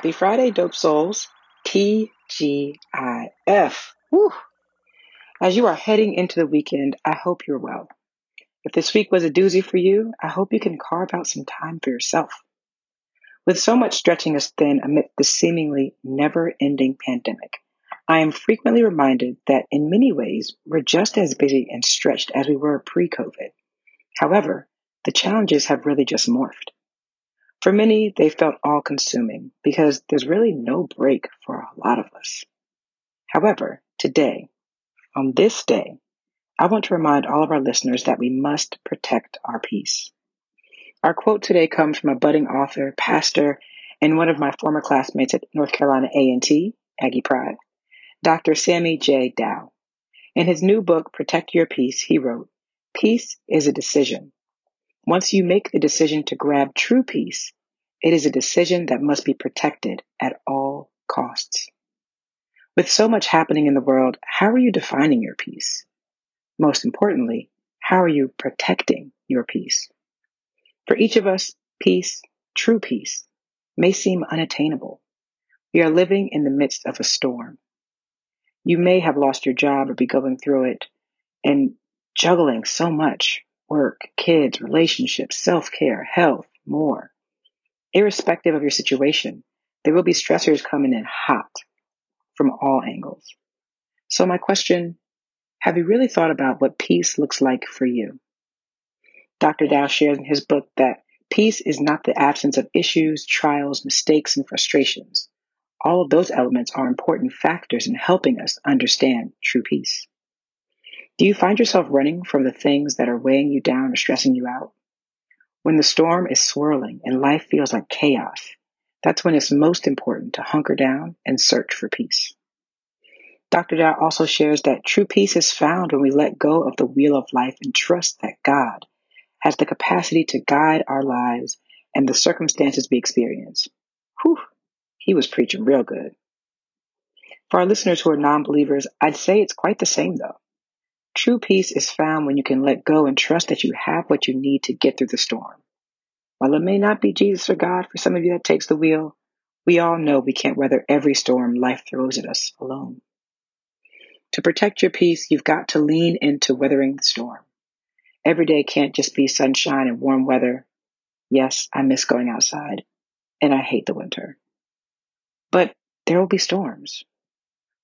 Happy Friday, Dope Souls. TGIF. Woo. As you are heading into the weekend, I hope you're well. If this week was a doozy for you, I hope you can carve out some time for yourself. With so much stretching us thin amid the seemingly never ending pandemic, I am frequently reminded that in many ways we're just as busy and stretched as we were pre COVID. However, the challenges have really just morphed. For many, they felt all consuming because there's really no break for a lot of us. However, today, on this day, I want to remind all of our listeners that we must protect our peace. Our quote today comes from a budding author, pastor, and one of my former classmates at North Carolina A&T, Aggie Pride, Dr. Sammy J. Dow. In his new book, Protect Your Peace, he wrote, Peace is a decision. Once you make the decision to grab true peace, it is a decision that must be protected at all costs. With so much happening in the world, how are you defining your peace? Most importantly, how are you protecting your peace? For each of us, peace, true peace, may seem unattainable. We are living in the midst of a storm. You may have lost your job or be going through it and juggling so much work, kids, relationships, self care, health, more. Irrespective of your situation, there will be stressors coming in hot from all angles. So, my question have you really thought about what peace looks like for you? Dr. Dow shares in his book that peace is not the absence of issues, trials, mistakes, and frustrations. All of those elements are important factors in helping us understand true peace. Do you find yourself running from the things that are weighing you down or stressing you out? When the storm is swirling and life feels like chaos, that's when it's most important to hunker down and search for peace. Dr. Dow also shares that true peace is found when we let go of the wheel of life and trust that God has the capacity to guide our lives and the circumstances we experience. Whew, he was preaching real good. For our listeners who are non believers, I'd say it's quite the same though. True peace is found when you can let go and trust that you have what you need to get through the storm. While it may not be Jesus or God for some of you that takes the wheel, we all know we can't weather every storm life throws at us alone. To protect your peace, you've got to lean into weathering the storm. Every day can't just be sunshine and warm weather. Yes, I miss going outside, and I hate the winter. But there will be storms.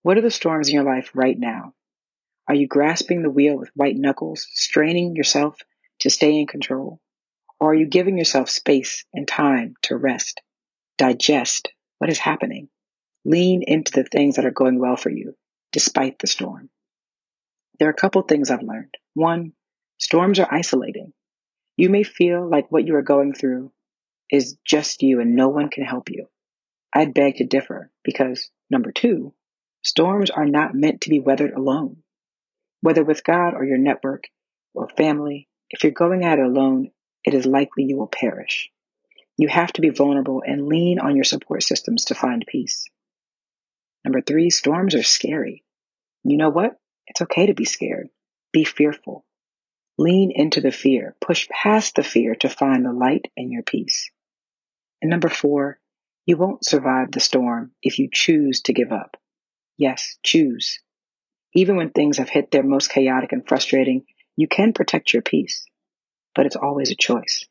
What are the storms in your life right now? Are you grasping the wheel with white knuckles, straining yourself to stay in control? Or are you giving yourself space and time to rest, digest what is happening, lean into the things that are going well for you, despite the storm? There are a couple things I've learned. One, storms are isolating. You may feel like what you are going through is just you and no one can help you. I'd beg to differ because, number two, storms are not meant to be weathered alone. Whether with God or your network or family, if you're going at it alone, it is likely you will perish. You have to be vulnerable and lean on your support systems to find peace. Number three, storms are scary. You know what? It's okay to be scared. Be fearful. Lean into the fear. Push past the fear to find the light and your peace. And number four, you won't survive the storm if you choose to give up. Yes, choose. Even when things have hit their most chaotic and frustrating, you can protect your peace, but it's always a choice.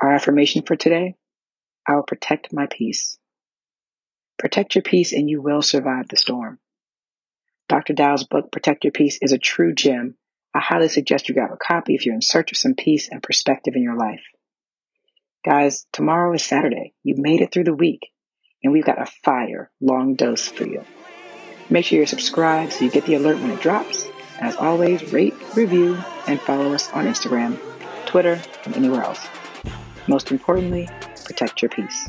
Our affirmation for today I will protect my peace. Protect your peace and you will survive the storm. Dr. Dow's book, Protect Your Peace, is a true gem. I highly suggest you grab a copy if you're in search of some peace and perspective in your life. Guys, tomorrow is Saturday. You've made it through the week, and we've got a fire long dose for you. Make sure you're subscribed so you get the alert when it drops. As always, rate, review, and follow us on Instagram, Twitter, and anywhere else. Most importantly, protect your peace.